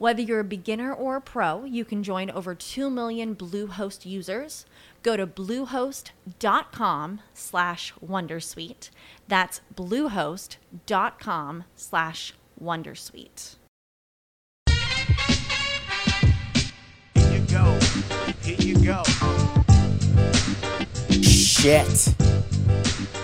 Whether you're a beginner or a pro, you can join over 2 million Bluehost users. Go to bluehost.com slash wondersuite. That's bluehost.com slash wondersuite. Here you go. Here you go. Shit.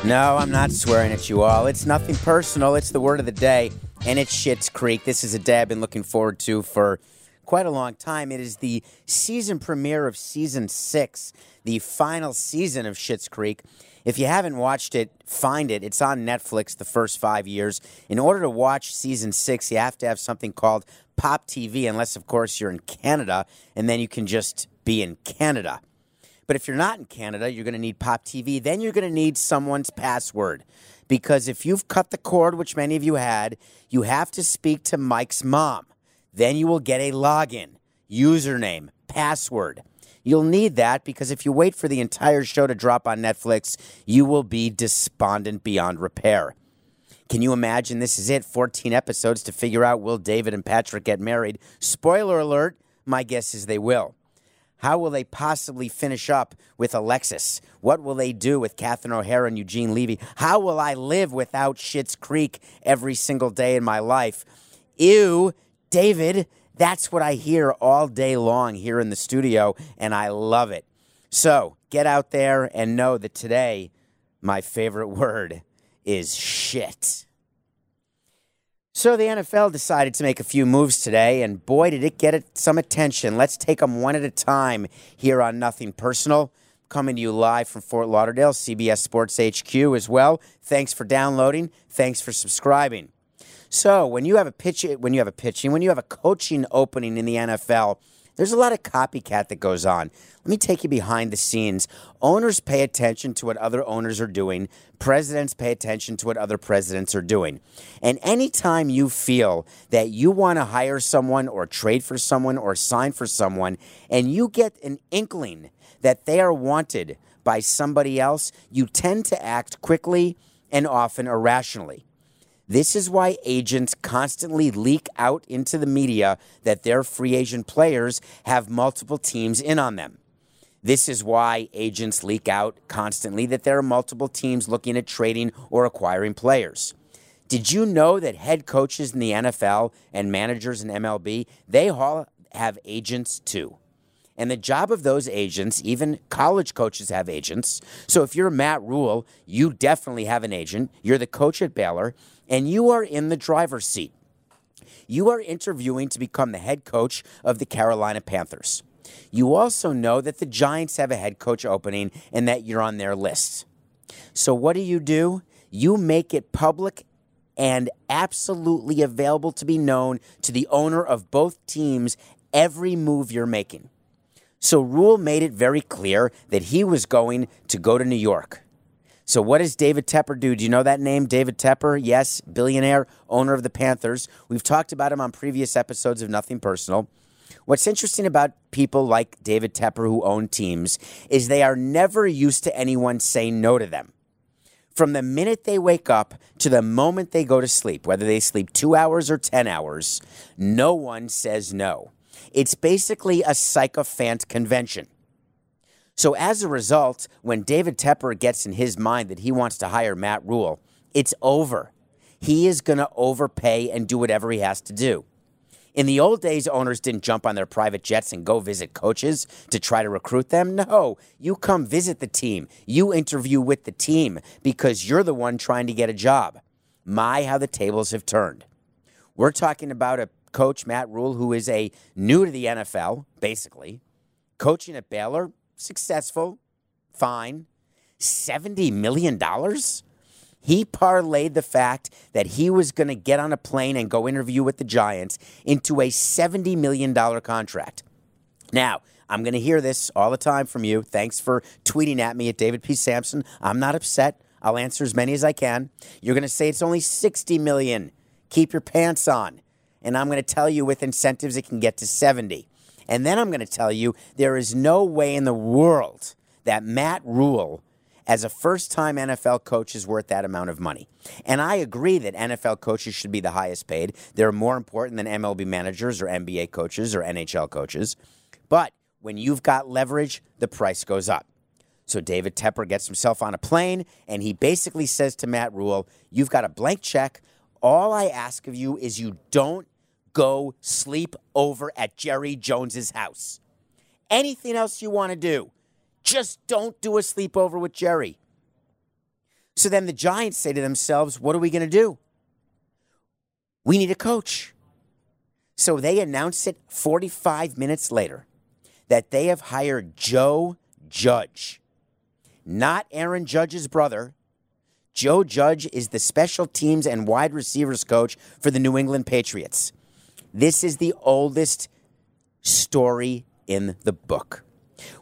No, I'm not swearing at you all. It's nothing personal. It's the word of the day, and it's Schitt's Creek. This is a day I've been looking forward to for quite a long time. It is the season premiere of season six, the final season of Schitt's Creek. If you haven't watched it, find it. It's on Netflix the first five years. In order to watch season six, you have to have something called Pop TV, unless, of course, you're in Canada, and then you can just be in Canada. But if you're not in Canada, you're going to need Pop TV. Then you're going to need someone's password. Because if you've cut the cord, which many of you had, you have to speak to Mike's mom. Then you will get a login, username, password. You'll need that because if you wait for the entire show to drop on Netflix, you will be despondent beyond repair. Can you imagine this is it? 14 episodes to figure out will David and Patrick get married? Spoiler alert, my guess is they will. How will they possibly finish up with Alexis? What will they do with Catherine O'Hara and Eugene Levy? How will I live without Schitt's Creek every single day in my life? Ew, David, that's what I hear all day long here in the studio, and I love it. So get out there and know that today, my favorite word is shit. So the NFL decided to make a few moves today, and boy, did it get some attention. Let's take them one at a time here on Nothing Personal. Coming to you live from Fort Lauderdale, CBS Sports HQ as well. Thanks for downloading. Thanks for subscribing. So when you have a pitch, when you have a pitching, when you have a coaching opening in the NFL, there's a lot of copycat that goes on. Let me take you behind the scenes. Owners pay attention to what other owners are doing. Presidents pay attention to what other presidents are doing. And anytime you feel that you want to hire someone or trade for someone or sign for someone, and you get an inkling that they are wanted by somebody else, you tend to act quickly and often irrationally. This is why agents constantly leak out into the media that their free agent players have multiple teams in on them. This is why agents leak out constantly that there are multiple teams looking at trading or acquiring players. Did you know that head coaches in the NFL and managers in MLB, they all have agents too? And the job of those agents, even college coaches have agents. So if you're Matt Rhule, you definitely have an agent. You're the coach at Baylor and you are in the driver's seat. You are interviewing to become the head coach of the Carolina Panthers. You also know that the Giants have a head coach opening and that you're on their list. So, what do you do? You make it public and absolutely available to be known to the owner of both teams every move you're making. So, Rhule made it very clear that he was going to go to New York. So, what does David Tepper do? Do you know that name, David Tepper? Yes, billionaire, owner of the Panthers. We've talked about him on previous episodes of Nothing Personal. What's interesting about people like David Tepper who own teams is they are never used to anyone saying no to them. From the minute they wake up to the moment they go to sleep, whether they sleep two hours or 10 hours, no one says no. It's basically a sycophant convention. So as a result, when David Tepper gets in his mind that he wants to hire Matt Rhule, it's over. He is going to overpay and do whatever he has to do. In the old days, owners didn't jump on their private jets and go visit coaches to try to recruit them. No, you come visit the team. You interview with the team because you're the one trying to get a job. My, how the tables have turned. We're talking about a coach, Matt Rhule, who is a new to the NFL, basically, coaching at Baylor, successful, fine. $70 million? He parlayed the fact that he was going to get on a plane and go interview with the Giants into a $70 million contract. Now, I'm going to hear this all the time from you. Thanks for tweeting at me at David P. Samson. I'm not upset. I'll answer as many as I can. You're going to say it's only 60 million. Keep your pants on. And I'm going to tell you with incentives it can get to 70. And then I'm going to tell you there is no way in the world that Matt Rhule as a first time NFL coach is worth that amount of money. And I agree that NFL coaches should be the highest paid. They're more important than MLB managers or NBA coaches or NHL coaches. But when you've got leverage, the price goes up. So David Tepper gets himself on a plane and he basically says to Matt Rhule, You've got a blank check. All I ask of you is you don't go sleep over at Jerry Jones's house. Anything else you want to do, just don't do a sleepover with Jerry. So then the Giants say to themselves, What are we going to do? We need a coach. So they announce it 45 minutes later that they have hired Joe Judge, not Aaron Judge's brother. Joe Judge is the special teams and wide receivers coach for the New England Patriots. This is the oldest story in the book.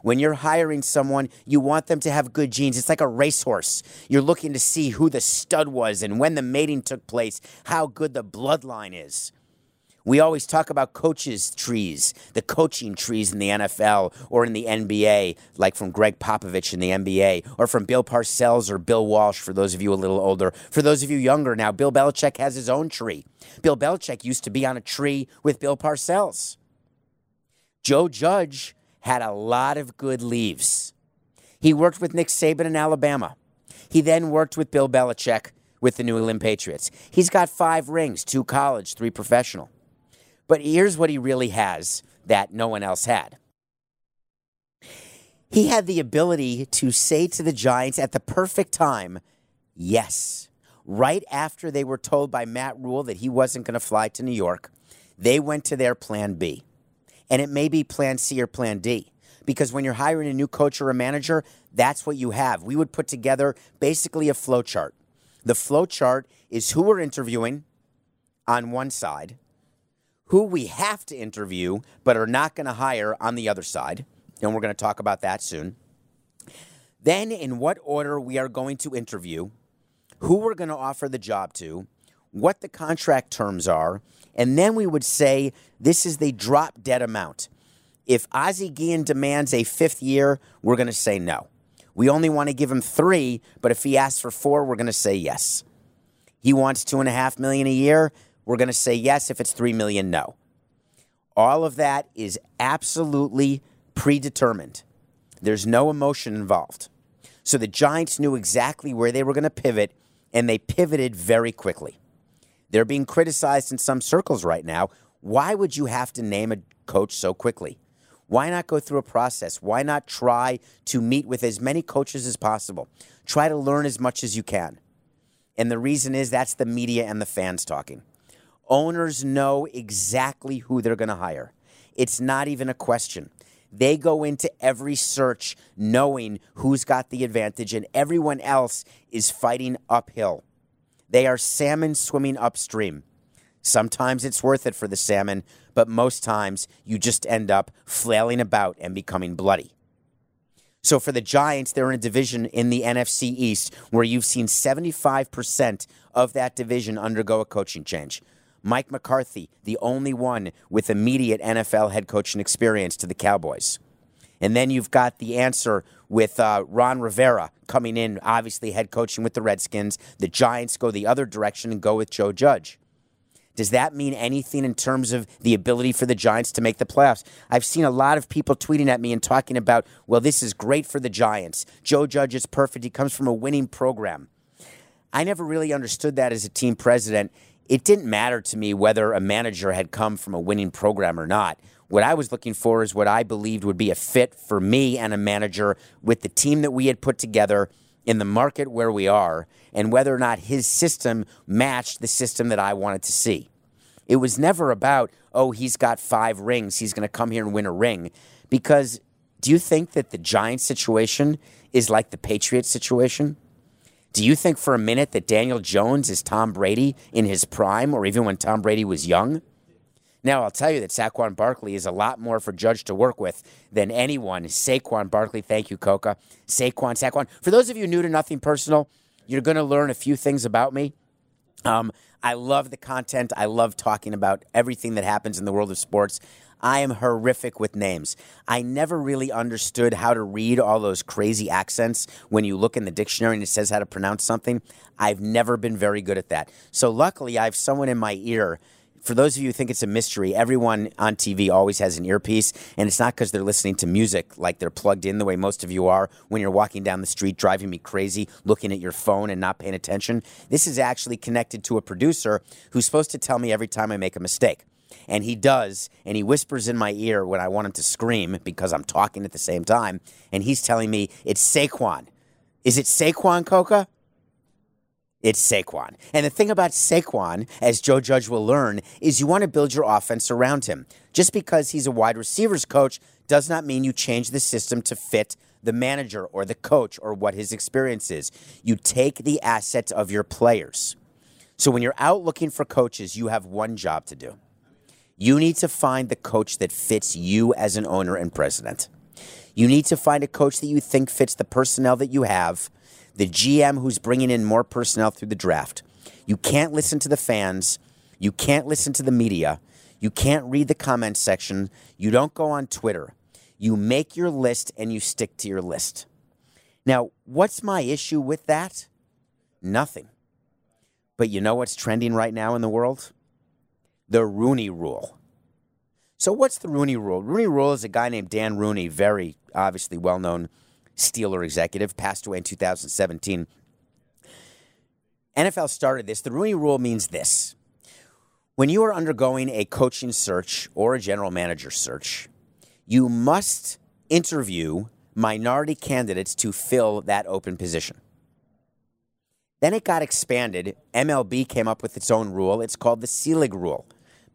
When you're hiring someone, you want them to have good genes. It's like a racehorse. You're looking to see who the stud was and when the mating took place, how good the bloodline is. We always talk about coaches' trees, the coaching trees in the NFL or in the NBA, like from Gregg Popovich in the NBA, or from Bill Parcells or Bill Walsh, for those of you a little older. For those of you younger now, Bill Belichick has his own tree. Bill Belichick used to be on a tree with Bill Parcells. Joe Judge had a lot of good leaves. He worked with Nick Saban in Alabama. He then worked with Bill Belichick with the New England Patriots. He's got five rings two college, three professional. But here's what he really has that no one else had. He had the ability to say to the Giants at the perfect time, yes. Right after they were told by Matt Rhule that he wasn't going to fly to New York, they went to their plan B. And it may be plan C or plan D. Because when you're hiring a new coach or a manager, that's what you have. We would put together basically a flow chart. The flow chart is who we're interviewing on one side, who we have to interview but are not going to hire on the other side. And we're going to talk about that soon. Then, in what order we are going to interview, who we're going to offer the job to, what the contract terms are, and then we would say this is the drop dead amount. If Ozzie Guillen demands a fifth year, we're going to say no. We only want to give him three, but if he asks for four, we're going to say yes. He wants two and a half million a year we're going to say yes. If it's 3 million, no. All of that is absolutely predetermined. There's no emotion involved. So the Giants knew exactly where they were going to pivot, and they pivoted very quickly. They're being criticized in some circles right now. Why would you have to name a coach so quickly? Why not go through a process? Why not try to meet with as many coaches as possible? Try to learn as much as you can. And the reason is that's the media and the fans talking. Owners know exactly who they're going to hire. It's not even a question. They go into every search knowing who's got the advantage, and everyone else is fighting uphill. They are salmon swimming upstream. Sometimes it's worth it for the salmon, but most times you just end up flailing about and becoming bloody. So for the Giants, they're in a division in the NFC East where you've seen 75% of that division undergo a coaching change. Mike McCarthy, the only one with immediate NFL head coaching experience to the Cowboys. And then you've got the answer with uh, Ron Rivera coming in, obviously head coaching with the Redskins. The Giants go the other direction and go with Joe Judge. Does that mean anything in terms of the ability for the Giants to make the playoffs? I've seen a lot of people tweeting at me and talking about, well, this is great for the Giants. Joe Judge is perfect. He comes from a winning program. I never really understood that as a team president it didn't matter to me whether a manager had come from a winning program or not. What I was looking for is what I believed would be a fit for me and a manager with the team that we had put together in the market where we are and whether or not his system matched the system that I wanted to see. It was never about, oh, he's got five rings. He's going to come here and win a ring. Because do you think that the Giants situation is like the Patriots situation? Do you think for a minute that Daniel Jones is Tom Brady in his prime or even when Tom Brady was young? Now, I'll tell you that Saquon Barkley is a lot more for Judge to work with than anyone. Saquon Barkley, thank you, Coca. Saquon, Saquon. For those of you new to Nothing Personal, you're going to learn a few things about me. Um, I love the content. I love talking about everything that happens in the world of sports. I am horrific with names. I never really understood how to read all those crazy accents when you look in the dictionary and it says how to pronounce something. I've never been very good at that. So, luckily, I have someone in my ear for those of you who think it's a mystery, everyone on TV always has an earpiece, and it's not because they're listening to music like they're plugged in the way most of you are when you're walking down the street driving me crazy, looking at your phone and not paying attention. This is actually connected to a producer who's supposed to tell me every time I make a mistake. And he does, and he whispers in my ear when I want him to scream because I'm talking at the same time, and he's telling me it's Saquon. Is it Saquon, Coca? It's Saquon. And the thing about Saquon, as Joe Judge will learn, is you want to build your offense around him. Just because he's a wide receivers coach does not mean you change the system to fit the manager or the coach or what his experience is. You take the assets of your players. So when you're out looking for coaches, you have one job to do. You need to find the coach that fits you as an owner and president. You need to find a coach that you think fits the personnel that you have the GM who's bringing in more personnel through the draft. You can't listen to the fans. You can't listen to the media. You can't read the comment section. You don't go on Twitter. You make your list and you stick to your list. Now, what's my issue with that? Nothing. But you know what's trending right now in the world? The Rooney Rule. So, what's the Rooney Rule? Rooney Rule is a guy named Dan Rooney, very obviously well known Steeler executive, passed away in 2017. NFL started this. The Rooney Rule means this when you are undergoing a coaching search or a general manager search, you must interview minority candidates to fill that open position. Then it got expanded. MLB came up with its own rule. It's called the Selig Rule.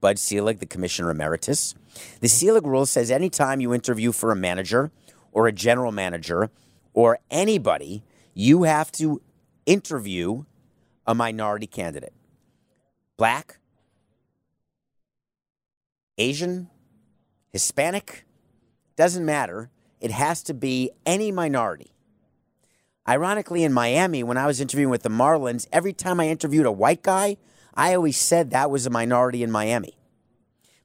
Bud Selig, the commissioner emeritus. The Selig Rule says anytime you interview for a manager, or a general manager or anybody, you have to interview a minority candidate. Black, Asian, Hispanic, doesn't matter. It has to be any minority. Ironically, in Miami, when I was interviewing with the Marlins, every time I interviewed a white guy, I always said that was a minority in Miami.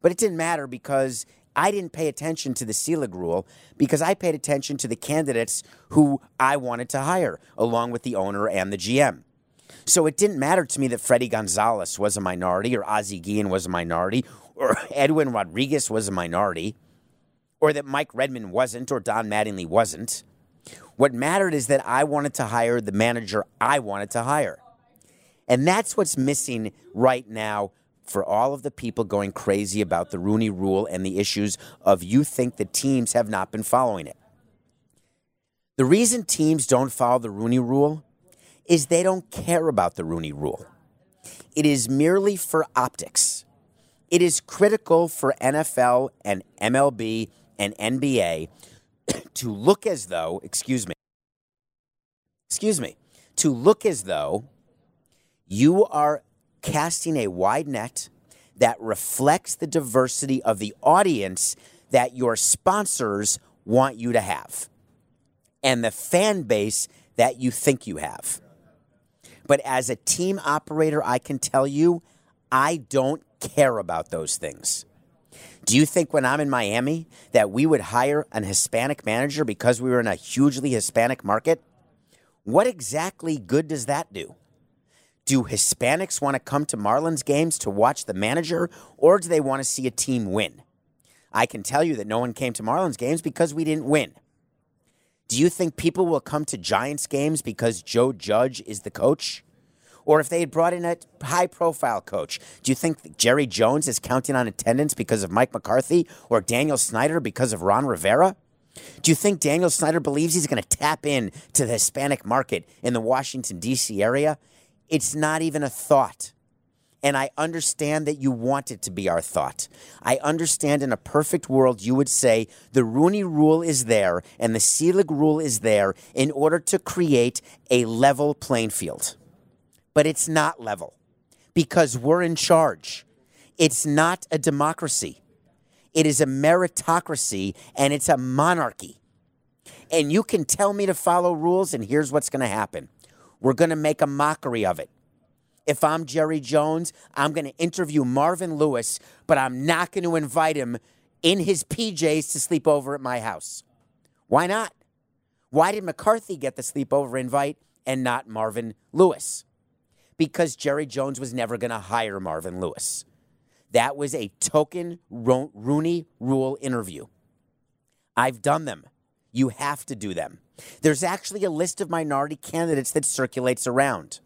But it didn't matter because I didn't pay attention to the Selig rule because I paid attention to the candidates who I wanted to hire, along with the owner and the GM. So it didn't matter to me that Fredi Gonzalez was a minority, or Ozzie Guillen was a minority, or Edwin Rodriguez was a minority, or that Mike Redmond wasn't, or Don Mattingly wasn't. What mattered is that I wanted to hire the manager I wanted to hire. And that's what's missing right now for all of the people going crazy about the Rooney rule and the issues of you think the teams have not been following it. The reason teams don't follow the Rooney rule is they don't care about the Rooney rule. It is merely for optics. It is critical for NFL and MLB and NBA to look as though, excuse me, excuse me, to look as though you are casting a wide net that reflects the diversity of the audience that your sponsors want you to have and the fan base that you think you have. But as a team operator, I can tell you, I don't care about those things. Do you think when I'm in Miami that we would hire an Hispanic manager because we were in a hugely Hispanic market? What exactly good does that do? Do Hispanics want to come to Marlins games to watch the manager, or do they want to see a team win? I can tell you that no one came to Marlins games because we didn't win. Do you think people will come to Giants games because Joe Judge is the coach? Or if they had brought in a high profile coach, do you think Jerry Jones is counting on attendance because of Mike McCarthy or Daniel Snyder because of Ron Rivera? Do you think Daniel Snyder believes he's going to tap in to the Hispanic market in the Washington, D.C. area it's not even a thought. And I understand that you want it to be our thought. I understand in a perfect world, you would say the Rooney rule is there and the Selig rule is there in order to create a level playing field. But it's not level because we're in charge. It's not a democracy, it is a meritocracy and it's a monarchy. And you can tell me to follow rules, and here's what's going to happen we're going to make a mockery of it. If I'm Jerry Jones, I'm going to interview Marvin Lewis, but I'm not going to invite him in his PJs to sleep over at my house. Why not? Why did McCarthy get the sleepover invite and not Marvin Lewis? Because Jerry Jones was never going to hire Marvin Lewis. That was a token Ro- Rooney Rule interview. I've done them. You have to do them. There's actually a list of minority candidates that circulates around.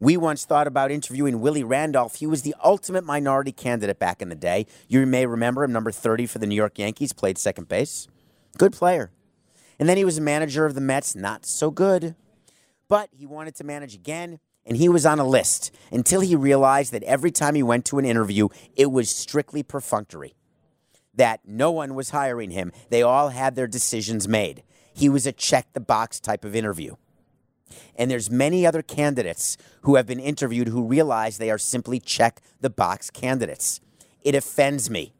We once thought about interviewing Willie Randolph. He was the ultimate minority candidate back in the day. You may remember him, number 30 for the New York Yankees, played second base. Good player. And then he was a manager of the Mets, not so good. But he wanted to manage again, and he was on a list until he realized that every time he went to an interview, it was strictly perfunctory. That no one was hiring him. They all had their decisions made. He was a check the box type of interview. And there's many other candidates who have been interviewed who realize they are simply check the box candidates. It offends me.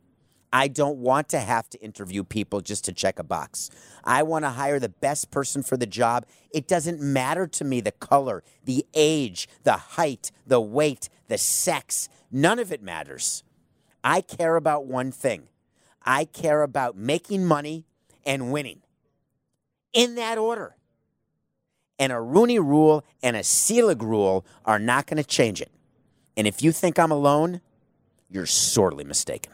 I don't want to have to interview people just to check a box. I want to hire the best person for the job. It doesn't matter to me the color, the age, the height, the weight, the sex. None of it matters. I care about one thing I care about making money and winning. In that order and a Rooney rule and a Selig rule are not going to change it. And if you think I'm alone, you're sorely mistaken.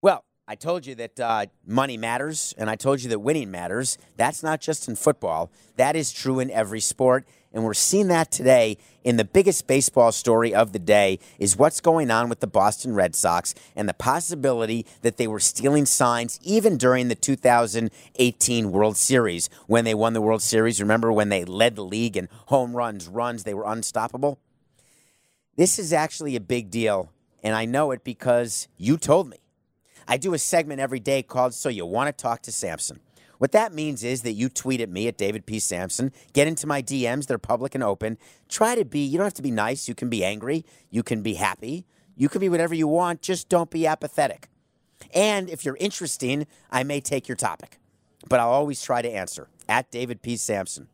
Well, I told you that uh, money matters, and I told you that winning matters. That's not just in football, that is true in every sport. And we're seeing that today in the biggest baseball story of the day is what's going on with the Boston Red Sox and the possibility that they were stealing signs even during the 2018 World Series when they won the World Series. Remember when they led the league in home runs, runs, they were unstoppable? This is actually a big deal, and I know it because you told me. I do a segment every day called So You Want to Talk to Samson. What that means is that you tweet at me at David P. Samson, get into my DMs, they're public and open. Try to be, you don't have to be nice, you can be angry, you can be happy, you can be whatever you want, just don't be apathetic. And if you're interesting, I may take your topic, but I'll always try to answer at David P. Samson.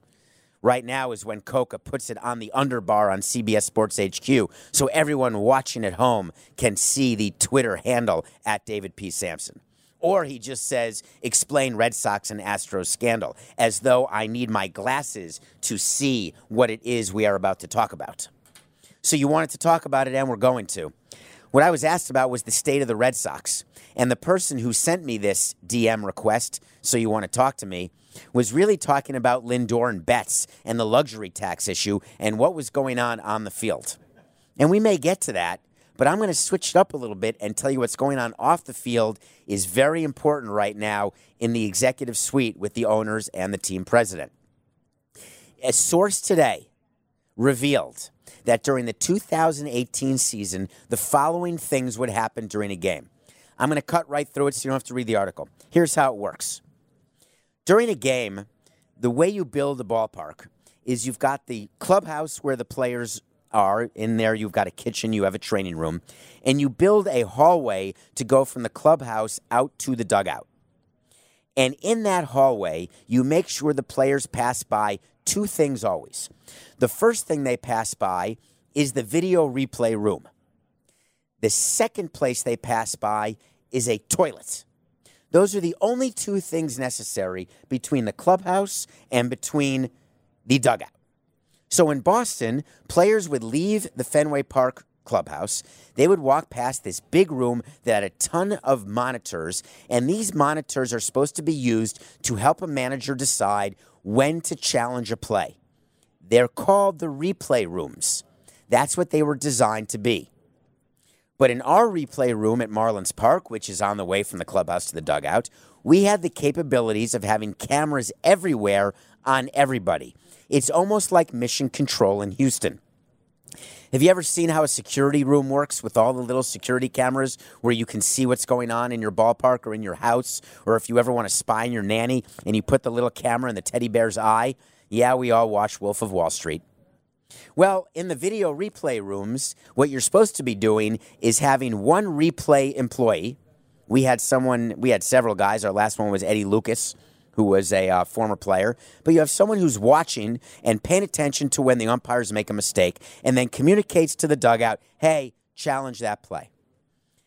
Right now is when Coca puts it on the underbar on CBS Sports HQ so everyone watching at home can see the Twitter handle at David P. Samson. Or he just says, explain Red Sox and Astros scandal, as though I need my glasses to see what it is we are about to talk about. So you wanted to talk about it, and we're going to. What I was asked about was the state of the Red Sox. And the person who sent me this DM request, so you want to talk to me, was really talking about Lindor and Betts and the luxury tax issue and what was going on on the field. And we may get to that, but I'm going to switch it up a little bit and tell you what's going on off the field is very important right now in the executive suite with the owners and the team president. A source today revealed that during the 2018 season, the following things would happen during a game. I'm going to cut right through it so you don't have to read the article. Here's how it works. During a game, the way you build a ballpark is you've got the clubhouse where the players are in there. You've got a kitchen, you have a training room, and you build a hallway to go from the clubhouse out to the dugout. And in that hallway, you make sure the players pass by two things always. The first thing they pass by is the video replay room. The second place they pass by is a toilet. Those are the only two things necessary between the clubhouse and between the dugout. So in Boston, players would leave the Fenway Park clubhouse. They would walk past this big room that had a ton of monitors, and these monitors are supposed to be used to help a manager decide when to challenge a play. They're called the replay rooms. That's what they were designed to be. But in our replay room at Marlins Park, which is on the way from the clubhouse to the dugout, we had the capabilities of having cameras everywhere on everybody. It's almost like mission control in Houston. Have you ever seen how a security room works with all the little security cameras where you can see what's going on in your ballpark or in your house? Or if you ever want to spy on your nanny and you put the little camera in the teddy bear's eye? Yeah, we all watch Wolf of Wall Street. Well, in the video replay rooms, what you're supposed to be doing is having one replay employee. We had someone, we had several guys. Our last one was Eddie Lucas who was a uh, former player, but you have someone who's watching and paying attention to when the umpires make a mistake and then communicates to the dugout, hey, challenge that play.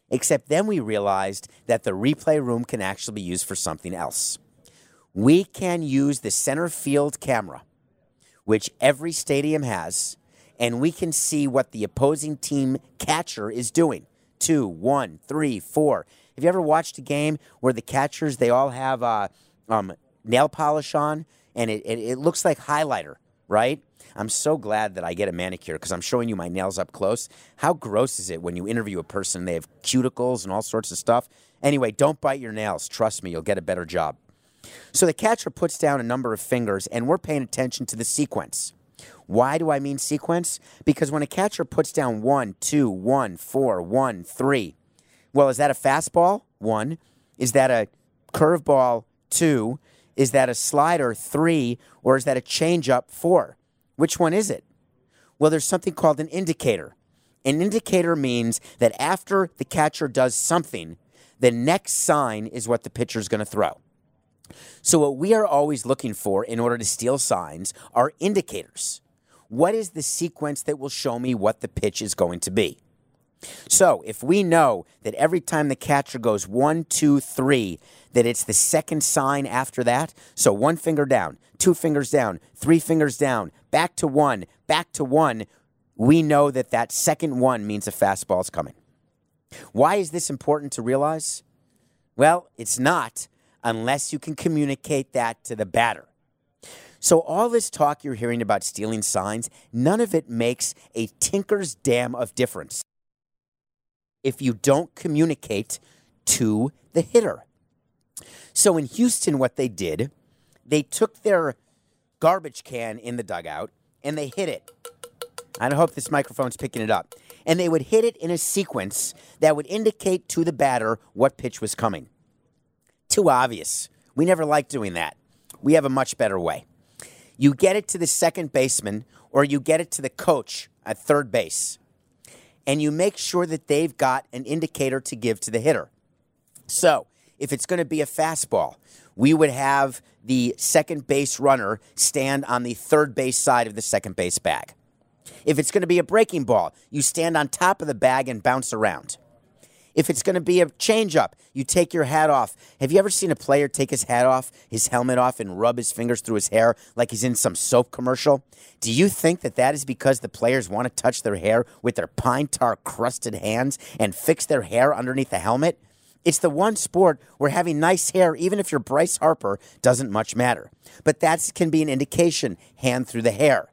Except then we realized that the replay room can actually be used for something else. We can use the center field camera, which every stadium has, and we can see what the opposing team catcher is doing. Two, one, three, four. Have you ever watched a game where the catchers they all have uh, um, nail polish on, and it, it, it looks like highlighter, right? I'm so glad that I get a manicure because I'm showing you my nails up close. How gross is it when you interview a person? and They have cuticles and all sorts of stuff. Anyway, don't bite your nails. Trust me, you'll get a better job. So the catcher puts down a number of fingers, and we're paying attention to the sequence. Why do I mean sequence? Because when a catcher puts down one, two, one, four, one, three, well, is that a fastball? One. Is that a curveball? Two. Is that a slider? Three. Or is that a changeup? Four. Which one is it? Well, there's something called an indicator. An indicator means that after the catcher does something, the next sign is what the pitcher is going to throw. So, what we are always looking for in order to steal signs are indicators. What is the sequence that will show me what the pitch is going to be? So, if we know that every time the catcher goes one, two, three, that it's the second sign after that, so one finger down, two fingers down, three fingers down, back to one, back to one, we know that that second one means a fastball is coming. Why is this important to realize? Well, it's not unless you can communicate that to the batter. So, all this talk you're hearing about stealing signs, none of it makes a tinker's dam of difference if you don't communicate to the hitter. So in Houston, what they did, they took their garbage can in the dugout and they hit it. I hope this microphone's picking it up. And they would hit it in a sequence that would indicate to the batter what pitch was coming. Too obvious. We never liked doing that. We have a much better way. You get it to the second baseman or you get it to the coach at third base and you make sure that they've got an indicator to give to the hitter. So, if it's going to be a fastball, we would have the second base runner stand on the third base side of the second base bag. If it's going to be a breaking ball, you stand on top of the bag and bounce around. If it's going to be a changeup, you take your hat off. Have you ever seen a player take his hat off, his helmet off, and rub his fingers through his hair like he's in some soap commercial? Do you think that that is because the players want to touch their hair with their pine tar crusted hands and fix their hair underneath the helmet? It's the one sport where having nice hair, even if you're Bryce Harper, doesn't much matter. But that can be an indication hand through the hair.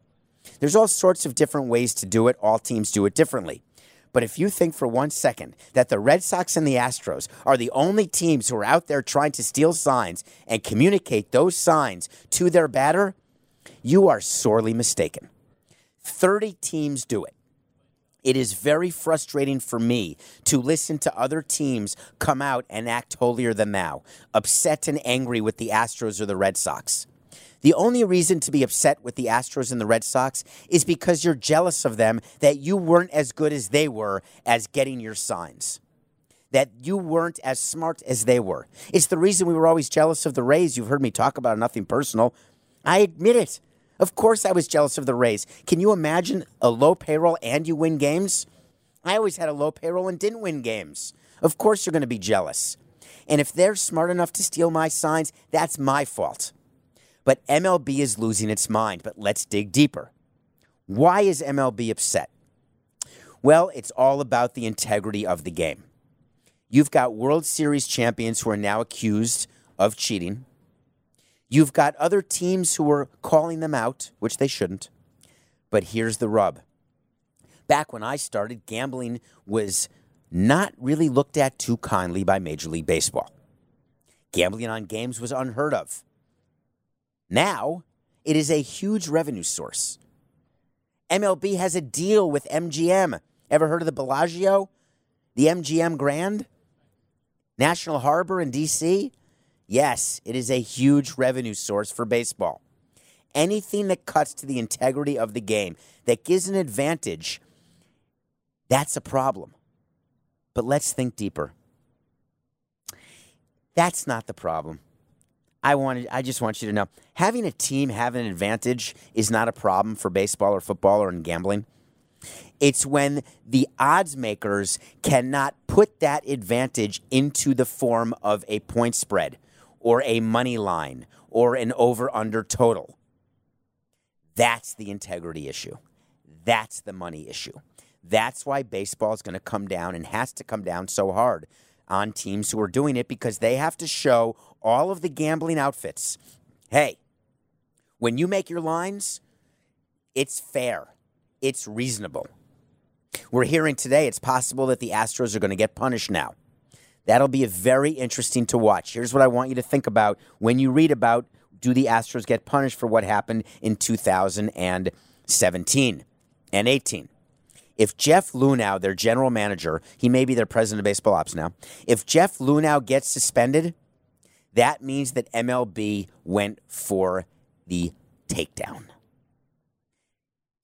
There's all sorts of different ways to do it. All teams do it differently. But if you think for one second that the Red Sox and the Astros are the only teams who are out there trying to steal signs and communicate those signs to their batter, you are sorely mistaken. 30 teams do it. It is very frustrating for me to listen to other teams come out and act holier than thou, upset and angry with the Astros or the Red Sox. The only reason to be upset with the Astros and the Red Sox is because you're jealous of them that you weren't as good as they were as getting your signs. That you weren't as smart as they were. It's the reason we were always jealous of the Rays. You've heard me talk about nothing personal. I admit it. Of course, I was jealous of the Rays. Can you imagine a low payroll and you win games? I always had a low payroll and didn't win games. Of course, you're going to be jealous. And if they're smart enough to steal my signs, that's my fault. But MLB is losing its mind. But let's dig deeper. Why is MLB upset? Well, it's all about the integrity of the game. You've got World Series champions who are now accused of cheating. You've got other teams who are calling them out, which they shouldn't. But here's the rub. Back when I started, gambling was not really looked at too kindly by Major League Baseball. Gambling on games was unheard of. Now, it is a huge revenue source. MLB has a deal with MGM. Ever heard of the Bellagio? The MGM Grand? National Harbor in DC? Yes, it is a huge revenue source for baseball. Anything that cuts to the integrity of the game, that gives an advantage, that's a problem. But let's think deeper. That's not the problem. I wanted I just want you to know having a team have an advantage is not a problem for baseball or football or in gambling. It's when the odds makers cannot put that advantage into the form of a point spread or a money line or an over under total. That's the integrity issue. That's the money issue. That's why baseball is going to come down and has to come down so hard on teams who are doing it because they have to show all of the gambling outfits hey, when you make your lines, it's fair, it's reasonable. We're hearing today it's possible that the Astros are going to get punished now. That'll be very interesting to watch. Here's what I want you to think about when you read about do the Astros get punished for what happened in 2017 and 18. If Jeff Luhnow, their general manager, he may be their president of baseball ops now, if Jeff Luhnow gets suspended, that means that MLB went for the takedown.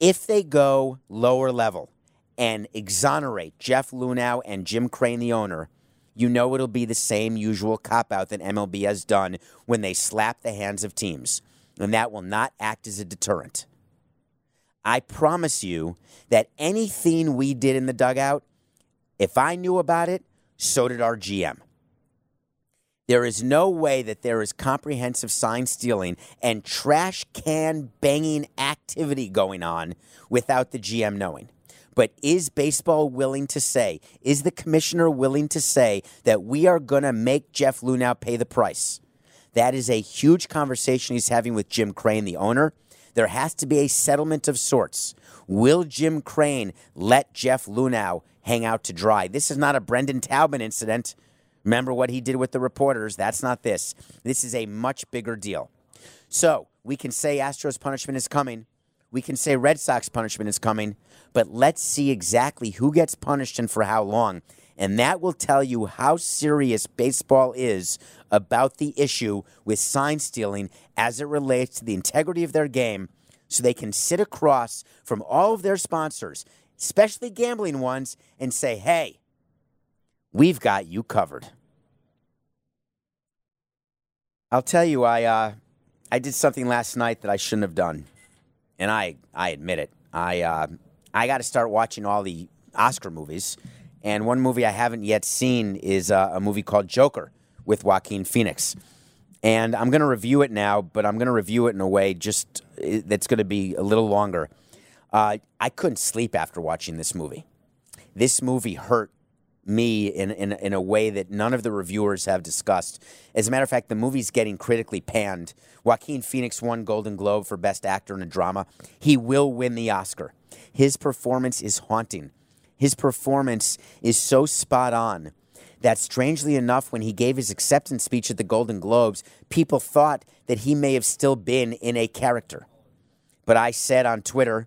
If they go lower level and exonerate Jeff Luhnow and Jim Crane, the owner, you know it'll be the same usual cop out that MLB has done when they slap the hands of teams, and that will not act as a deterrent. I promise you that anything we did in the dugout, if I knew about it, so did our GM. There is no way that there is comprehensive sign stealing and trash can banging activity going on without the GM knowing. But is baseball willing to say, is the commissioner willing to say that we are going to make Jeff Luhnow pay the price? That is a huge conversation he's having with Jim Crane, the owner. There has to be a settlement of sorts. Will Jim Crane let Jeff Luhnow hang out to dry? This is not a Brandon Taubman incident. Remember what he did with the reporters? That's not this. This is a much bigger deal. So we can say Astros punishment is coming. We can say Red Sox punishment is coming. But let's see exactly who gets punished and for how long. And that will tell you how serious baseball is about the issue with sign stealing as it relates to the integrity of their game so they can sit across from all of their sponsors, especially gambling ones, and say, hey, we've got you covered. I'll tell you, I, uh, I did something last night that I shouldn't have done. And I, I admit it. I, uh, I got to start watching all the Oscar movies. And one movie I haven't yet seen is uh, a movie called Joker with Joaquin Phoenix. And I'm going to review it now, but I'm going to review it in a way just that's going to be a little longer. Uh, I couldn't sleep after watching this movie. This movie hurt me in, in, in a way that none of the reviewers have discussed. As a matter of fact, the movie's getting critically panned. Joaquin Phoenix won Golden Globe for Best Actor in a Drama. He will win the Oscar. His performance is haunting. His performance is so spot on that strangely enough, when he gave his acceptance speech at the Golden Globes, people thought that he may have still been in a character. But I said on Twitter,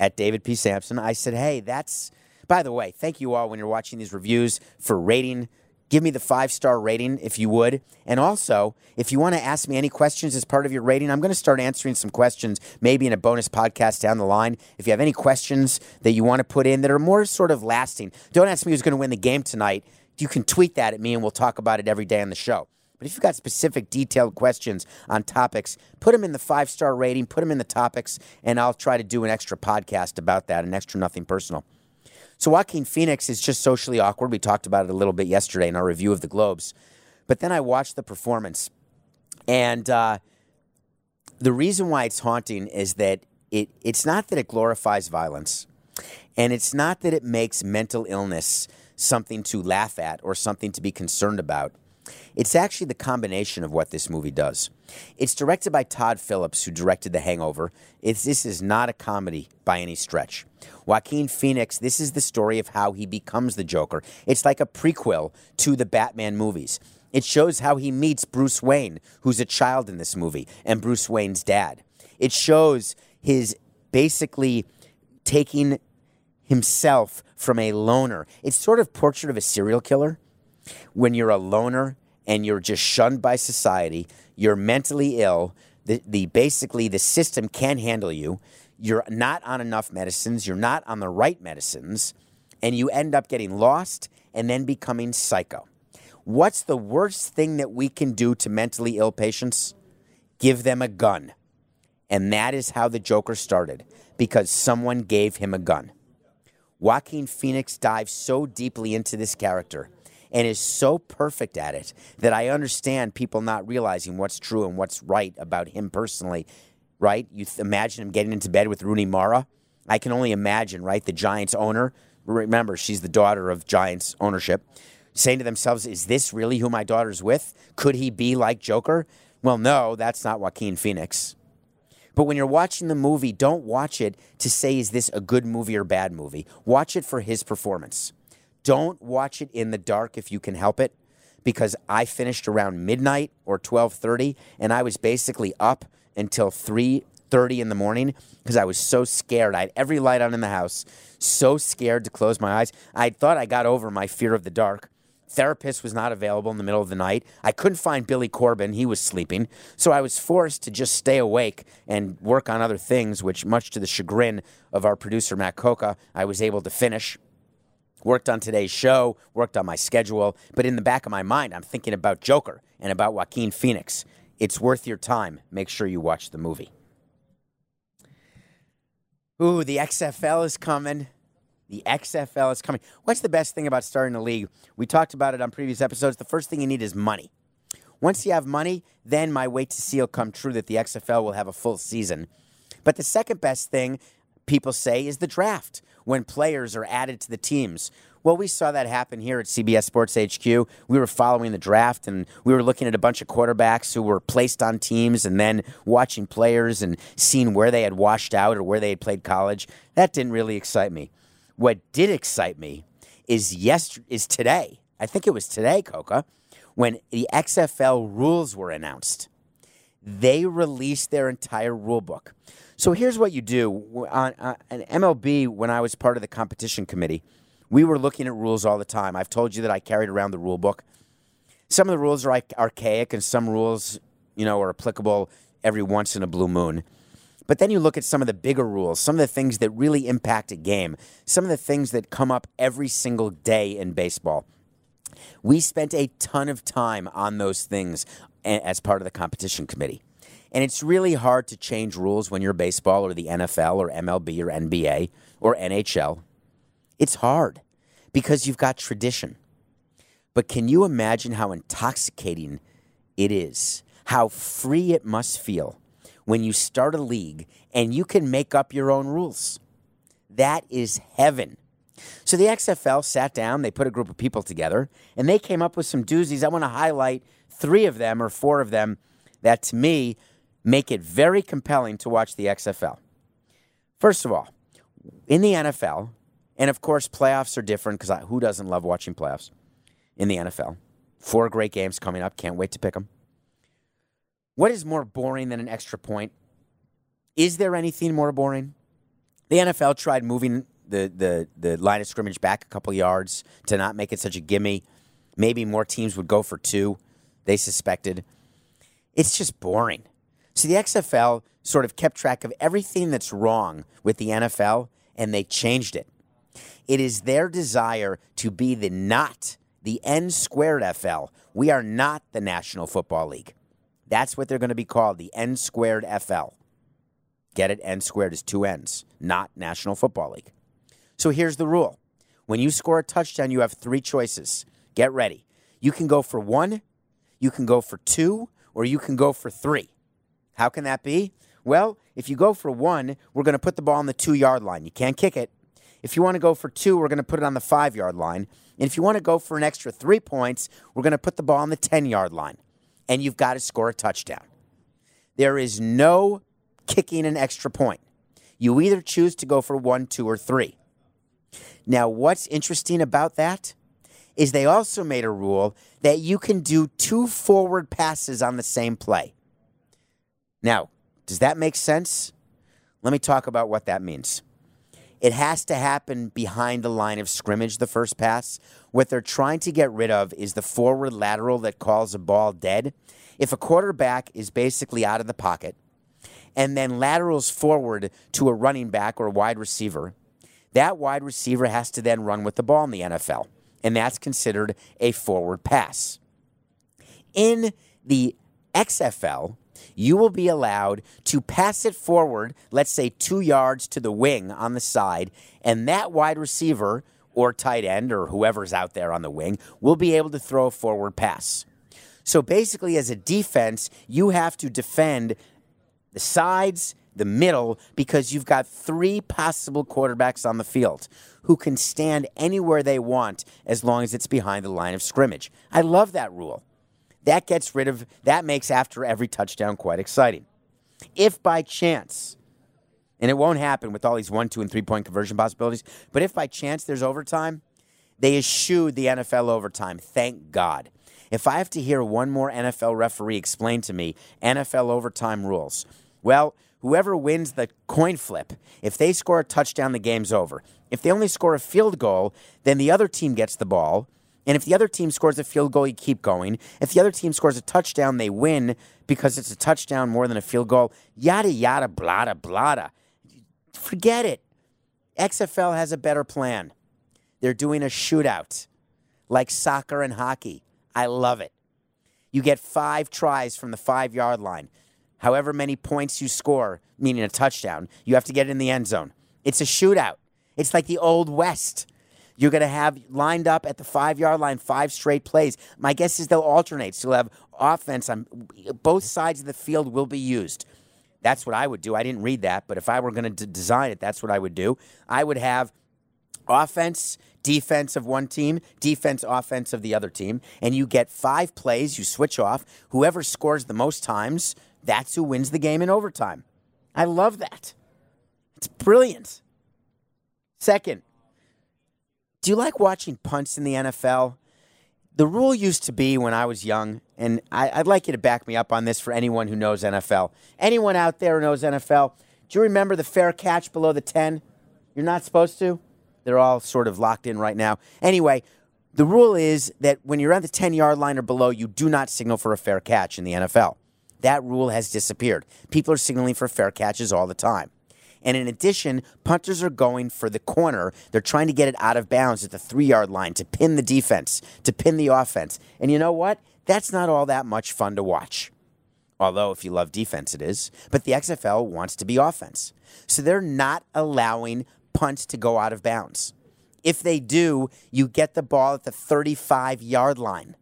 at David P. Samson, I said, hey, that's, by the way, thank you all when you're watching these reviews for rating. Give me the five star rating if you would. And also, if you want to ask me any questions as part of your rating, I'm going to start answering some questions maybe in a bonus podcast down the line. If you have any questions that you want to put in that are more sort of lasting, don't ask me who's going to win the game tonight you can tweet that at me and we'll talk about it every day on the show. But if you've got specific, detailed questions on topics, put them in the five star rating, put them in the topics, and I'll try to do an extra podcast about that, an extra nothing personal. So, Joaquin Phoenix is just socially awkward. We talked about it a little bit yesterday in our review of the Globes. But then I watched the performance, and uh, the reason why it's haunting is that it, it's not that it glorifies violence, and it's not that it makes mental illness something to laugh at or something to be concerned about. It's actually the combination of what this movie does. It's directed by Todd Phillips, who directed The Hangover. It's, this is not a comedy by any stretch. Joaquin Phoenix, this is the story of how he becomes the Joker. It's like a prequel to the Batman movies. It shows how he meets Bruce Wayne, who's a child in this movie, and Bruce Wayne's dad. It shows his basically taking himself from a loner. It's sort of portrait of a serial killer when you're a loner and you're just shunned by society, you're mentally ill, the, the basically the system can't handle you. You're not on enough medicines, you're not on the right medicines, and you end up getting lost and then becoming psycho. What's the worst thing that we can do to mentally ill patients? Give them a gun. And that is how the Joker started because someone gave him a gun. Joaquin Phoenix dives so deeply into this character and is so perfect at it that I understand people not realizing what's true and what's right about him personally, right? You th- imagine him getting into bed with Rooney Mara. I can only imagine, right? The Giants owner, remember, she's the daughter of Giants ownership, saying to themselves, Is this really who my daughter's with? Could he be like Joker? Well, no, that's not Joaquin Phoenix. But when you're watching the movie, don't watch it to say, is this a good movie or bad movie? Watch it for his performance. Don't watch it in the dark if you can help it, because I finished around midnight or 12:30, and I was basically up until 3:30 in the morning because I was so scared. I had every light on in the house, so scared to close my eyes. I thought I got over my fear of the dark. Therapist was not available in the middle of the night. I couldn't find Billy Corbin. He was sleeping. So I was forced to just stay awake and work on other things, which, much to the chagrin of our producer, Matt Coca, I was able to finish. Worked on today's show, worked on my schedule. But in the back of my mind, I'm thinking about Joker and about Joaquin Phoenix. It's worth your time. Make sure you watch the movie. Ooh, the XFL is coming. The XFL is coming. What's the best thing about starting a league? We talked about it on previous episodes. The first thing you need is money. Once you have money, then my wait to see will come true that the XFL will have a full season. But the second best thing people say is the draft when players are added to the teams. Well, we saw that happen here at CBS Sports HQ. We were following the draft and we were looking at a bunch of quarterbacks who were placed on teams and then watching players and seeing where they had washed out or where they had played college. That didn't really excite me. What did excite me is yes is today. I think it was today, Coca, when the XFL rules were announced. They released their entire rule book. So here's what you do on, on uh, an uh, MLB. When I was part of the competition committee, we were looking at rules all the time. I've told you that I carried around the rule book. Some of the rules are archaic, and some rules, you know, are applicable every once in a blue moon. But then you look at some of the bigger rules, some of the things that really impact a game, some of the things that come up every single day in baseball. We spent a ton of time on those things as part of the competition committee. And it's really hard to change rules when you're baseball or the NFL or MLB or NBA or NHL. It's hard because you've got tradition. But can you imagine how intoxicating it is? How free it must feel when you start a league and you can make up your own rules. That is heaven. So the XFL sat down, they put a group of people together, and they came up with some doozies. I want to highlight three of them or four of them that to me make it very compelling to watch the XFL. First of all, in the NFL, and of course, playoffs are different because who doesn't love watching playoffs in the NFL? Four great games coming up. Can't wait to pick them. What is more boring than an extra point? Is there anything more boring? The NFL tried moving the, the, the line of scrimmage back a couple yards to not make it such a gimme. Maybe more teams would go for two, they suspected. It's just boring. So the XFL sort of kept track of everything that's wrong with the NFL and they changed it. It is their desire to be the not the N squared FL. We are not the National Football League. That's what they're going to be called, the N squared FL. Get it? N squared is two N's, not National Football League. So here's the rule when you score a touchdown, you have three choices. Get ready. You can go for one, you can go for two, or you can go for three. How can that be? Well, if you go for one, we're going to put the ball on the two yard line. You can't kick it. If you want to go for two, we're going to put it on the five yard line. And if you want to go for an extra three points, we're going to put the ball on the 10 yard line and you've got to score a touchdown. There is no kicking an extra point. You either choose to go for one, two, or three. Now, what's interesting about that is they also made a rule that you can do two forward passes on the same play. Now, does that make sense? Let me talk about what that means. it has to happen behind the line of scrimmage, the first pass. What they're trying to get rid of is the forward lateral that calls a ball dead. If a quarterback is basically out of the pocket and then laterals forward to a running back or wide receiver, that wide receiver has to then run with the ball in the NFL. And that's considered a forward pass. In the XFL, you will be allowed to pass it forward, let's say two yards to the wing on the side, and that wide receiver or tight end or whoever's out there on the wing will be able to throw a forward pass. So basically, as a defense, you have to defend the sides, the middle, because you've got three possible quarterbacks on the field who can stand anywhere they want as long as it's behind the line of scrimmage. I love that rule. That gets rid of, that makes after every touchdown quite exciting. If by chance, and it won't happen with all these one, two, and three point conversion possibilities, but if by chance there's overtime, they eschewed the NFL overtime. Thank God. If I have to hear one more NFL referee explain to me NFL overtime rules, well, whoever wins the coin flip, if they score a touchdown, the game's over. If they only score a field goal, then the other team gets the ball. And if the other team scores a field goal, you keep going. If the other team scores a touchdown, they win because it's a touchdown more than a field goal. Yada, yada, blada, blada. Forget it. XFL has a better plan. They're doing a shootout like soccer and hockey. I love it. You get five tries from the five yard line. However many points you score, meaning a touchdown, you have to get in the end zone. It's a shootout. It's like the old West. You're going to have lined up at the five yard line five straight plays. My guess is they'll alternate. So you'll have offense on both sides of the field will be used. That's what I would do. I didn't read that, but if I were going to design it, that's what I would do. I would have offense, defense of one team, defense, offense of the other team, and you get five plays. You switch off. Whoever scores the most times, that's who wins the game in overtime. I love that. It's brilliant. Second, do you like watching punts in the NFL? The rule used to be when I was young, and I, would like you to back me up on this for anyone who knows NFL. Anyone out there who knows NFL, do you remember the fair catch below the 10? You're not supposed to? They're all sort of locked in right now. Anyway, the rule is that when you're at the 10 yard line or below, you do not signal for a fair catch in the NFL. That rule has disappeared. People are signaling for fair catches all the time. And in addition, punters are going for the corner. They're trying to get it out of bounds at the three yard line to pin the defense, to pin the offense. And you know what? That's not all that much fun to watch. Although, if you love defense, it is. But the XFL wants to be offense. So they're not allowing punts to go out of bounds. If they do, you get the ball at the 35 yard line.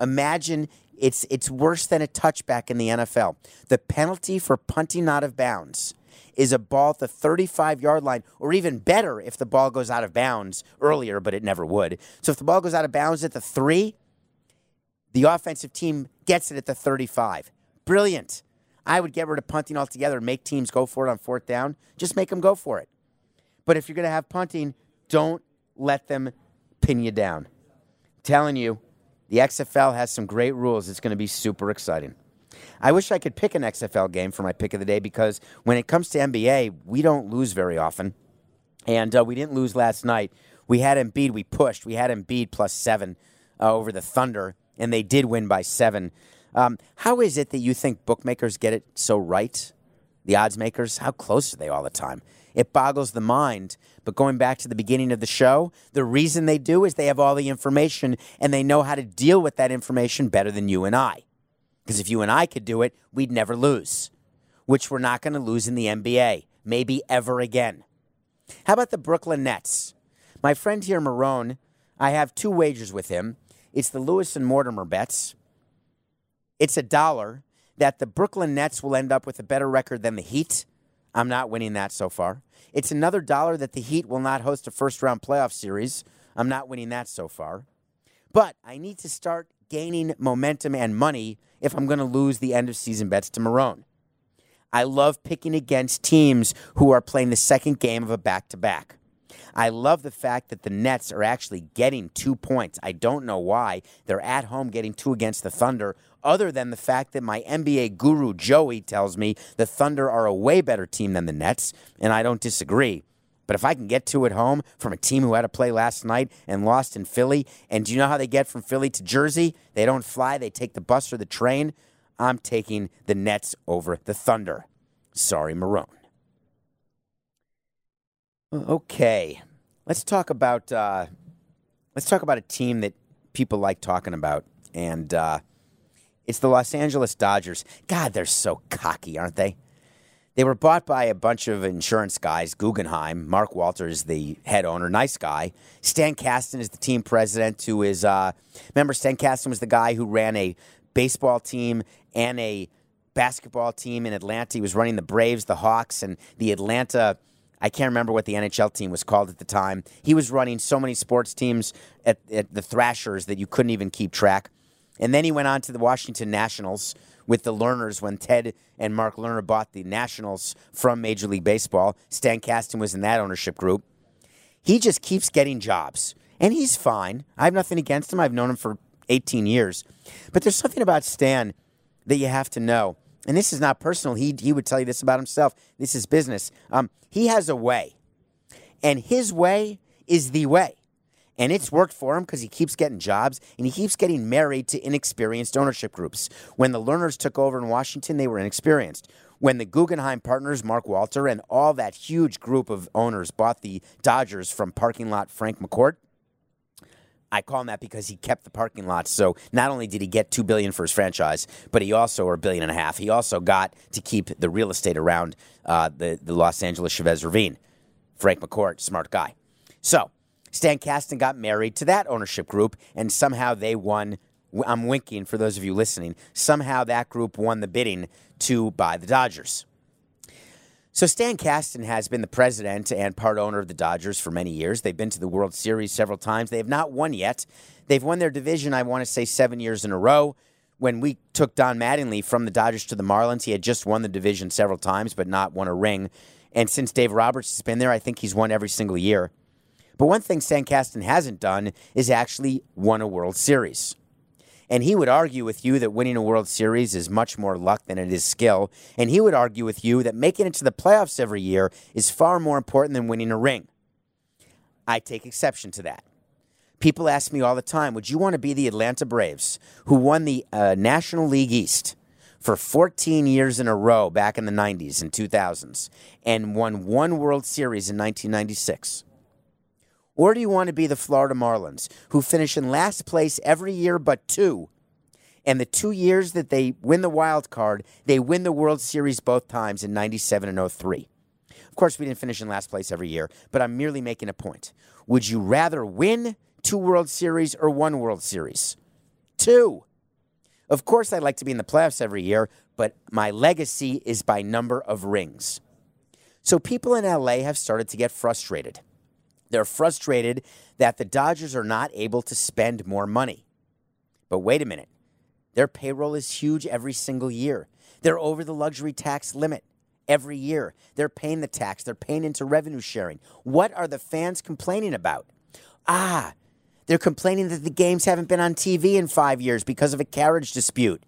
Imagine it's, it's worse than a touchback in the NFL. The penalty for punting out of bounds is a ball at the 35 yard line, or even better if the ball goes out of bounds earlier, but it never would. So if the ball goes out of bounds at the three, the offensive team gets it at the 35. Brilliant. I would get rid of punting altogether and make teams go for it on fourth down. Just make them go for it. But if you're going to have punting, don't let them pin you down. I'm telling you, the XFL has some great rules. It's going to be super exciting. I wish I could pick an XFL game for my pick of the day because when it comes to NBA, we don't lose very often. And uh, we didn't lose last night. We had Embiid, we pushed. We had Embiid plus seven uh, over the Thunder, and they did win by seven. Um, how is it that you think bookmakers get it so right? The odds makers? How close are they all the time? It boggles the mind. But going back to the beginning of the show, the reason they do is they have all the information and they know how to deal with that information better than you and I. Because if you and I could do it, we'd never lose, which we're not going to lose in the NBA, maybe ever again. How about the Brooklyn Nets? My friend here, Marone, I have two wagers with him. It's the Lewis and Mortimer bets. It's a dollar that the Brooklyn Nets will end up with a better record than the Heat. I'm not winning that so far. It's another dollar that the Heat will not host a first round playoff series. I'm not winning that so far. But I need to start gaining momentum and money if I'm going to lose the end of season bets to Marone. I love picking against teams who are playing the second game of a back to back. I love the fact that the Nets are actually getting two points. I don't know why. They're at home getting two against the Thunder, other than the fact that my NBA guru Joey tells me the Thunder are a way better team than the Nets, and I don't disagree. But if I can get two at home from a team who had to play last night and lost in Philly, and do you know how they get from Philly to Jersey? They don't fly, they take the bus or the train. I'm taking the Nets over the Thunder. Sorry, Marone. Okay, let's talk about uh, let's talk about a team that people like talking about, and uh, it's the Los Angeles Dodgers. God, they're so cocky, aren't they? They were bought by a bunch of insurance guys, Guggenheim. Mark Walters, the head owner, nice guy. Stan Kasten is the team president, who is, uh, remember, Stan Kasten was the guy who ran a baseball team and a basketball team in Atlanta. He was running the Braves, the Hawks, and the Atlanta. I can't remember what the NHL team was called at the time. He was running so many sports teams at, at the Thrashers that you couldn't even keep track. And then he went on to the Washington Nationals with the Lerners when Ted and Mark Lerner bought the Nationals from Major League Baseball. Stan Kasten was in that ownership group. He just keeps getting jobs, and he's fine. I have nothing against him. I've known him for 18 years. But there's something about Stan that you have to know and this is not personal. He, he would tell you this about himself. This is business. Um, he has a way, and his way is the way. And it's worked for him because he keeps getting jobs and he keeps getting married to inexperienced ownership groups. When the Lerners took over in Washington, they were inexperienced. When the Guggenheim partners, Mark Walter, and all that huge group of owners bought the Dodgers from parking lot Frank McCourt, I call him that because he kept the parking lot. So not only did he get two billion for his franchise, but he also, or a billion and a half, he also got to keep the real estate around uh, the the Los Angeles Chavez Ravine. Frank McCourt, smart guy. So Stan Kasten got married to that ownership group, and somehow they won. I'm winking for those of you listening. Somehow that group won the bidding to buy the Dodgers. So Stan Kasten has been the president and part owner of the Dodgers for many years. They've been to the World Series several times. They have not won yet. They've won their division, I want to say, seven years in a row. When we took Don Mattingly from the Dodgers to the Marlins, he had just won the division several times, but not won a ring. And since Dave Roberts has been there, I think he's won every single year. But one thing Stan Kasten hasn't done is actually won a World Series. And he would argue with you that winning a World Series is much more luck than it is skill. And he would argue with you that making it to the playoffs every year is far more important than winning a ring. I take exception to that. People ask me all the time, would you want to be the Atlanta Braves, who won the uh, National League East for 14 years in a row back in the 90s and 2000s and won one World Series in 1996? Or do you want to be the Florida Marlins, who finish in last place every year but two? And the two years that they win the wild card, they win the World Series both times in 97 and 03. Of course, we didn't finish in last place every year, but I'm merely making a point. Would you rather win two World Series or one World Series? Two. Of course, I'd like to be in the playoffs every year, but my legacy is by number of rings. So people in LA have started to get frustrated. They're frustrated that the Dodgers are not able to spend more money. But wait a minute. Their payroll is huge every single year. They're over the luxury tax limit every year. They're paying the tax, they're paying into revenue sharing. What are the fans complaining about? Ah, they're complaining that the games haven't been on TV in five years because of a carriage dispute.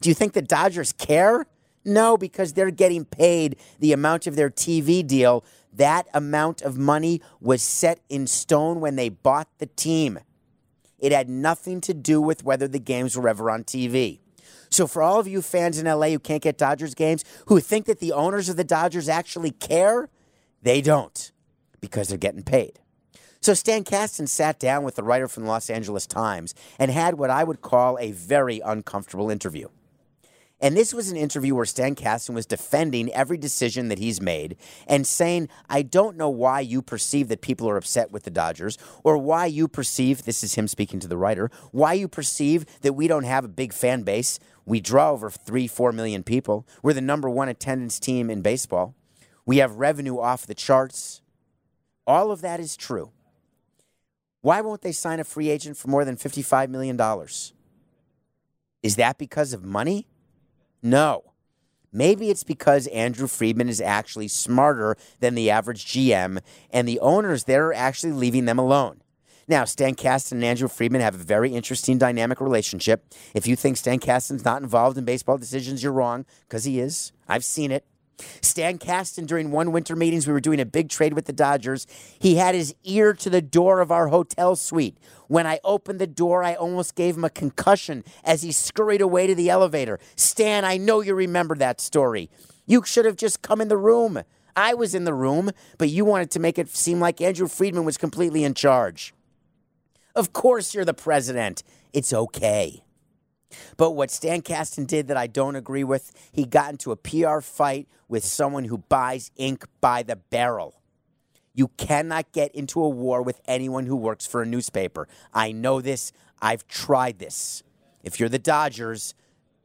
Do you think the Dodgers care? No, because they're getting paid the amount of their TV deal that amount of money was set in stone when they bought the team. It had nothing to do with whether the games were ever on TV. So, for all of you fans in LA who can't get Dodgers games, who think that the owners of the Dodgers actually care, they don't because they're getting paid. So, Stan Kasten sat down with the writer from the Los Angeles Times and had what I would call a very uncomfortable interview. And this was an interview where Stan Kasten was defending every decision that he's made and saying, I don't know why you perceive that people are upset with the Dodgers or why you perceive, this is him speaking to the writer, why you perceive that we don't have a big fan base. We draw over three, four million people. We're the number one attendance team in baseball. We have revenue off the charts. All of that is true. Why won't they sign a free agent for more than $55 million? Is that because of money? No. Maybe it's because Andrew Friedman is actually smarter than the average GM, and the owners there are actually leaving them alone. Now, Stan Kasten and Andrew Friedman have a very interesting dynamic relationship. If you think Stan Kasten's not involved in baseball decisions, you're wrong, because he is. I've seen it. Stan Kasten, during one winter meetings, we were doing a big trade with the Dodgers. He had his ear to the door of our hotel suite. When I opened the door, I almost gave him a concussion as he scurried away to the elevator. Stan, I know you remember that story. You should have just come in the room. I was in the room, but you wanted to make it seem like Andrew Friedman was completely in charge. Of course, you're the president. It's okay. But what Stan Kasten did that I don't agree with, he got into a PR fight with someone who buys ink by the barrel. You cannot get into a war with anyone who works for a newspaper. I know this. I've tried this. If you're the Dodgers,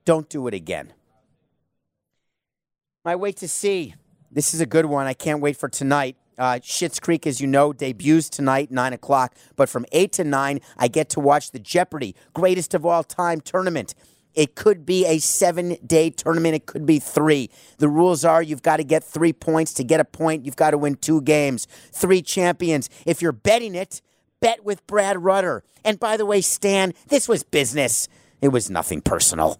don't do it again. My wait to see. This is a good one. I can't wait for tonight. Uh, Schitt's Creek, as you know, debuts tonight, 9 o'clock. But from 8 to 9, I get to watch the Jeopardy greatest of all time tournament. It could be a seven day tournament. It could be three. The rules are you've got to get three points. To get a point, you've got to win two games. Three champions. If you're betting it, bet with Brad Rutter. And by the way, Stan, this was business. It was nothing personal.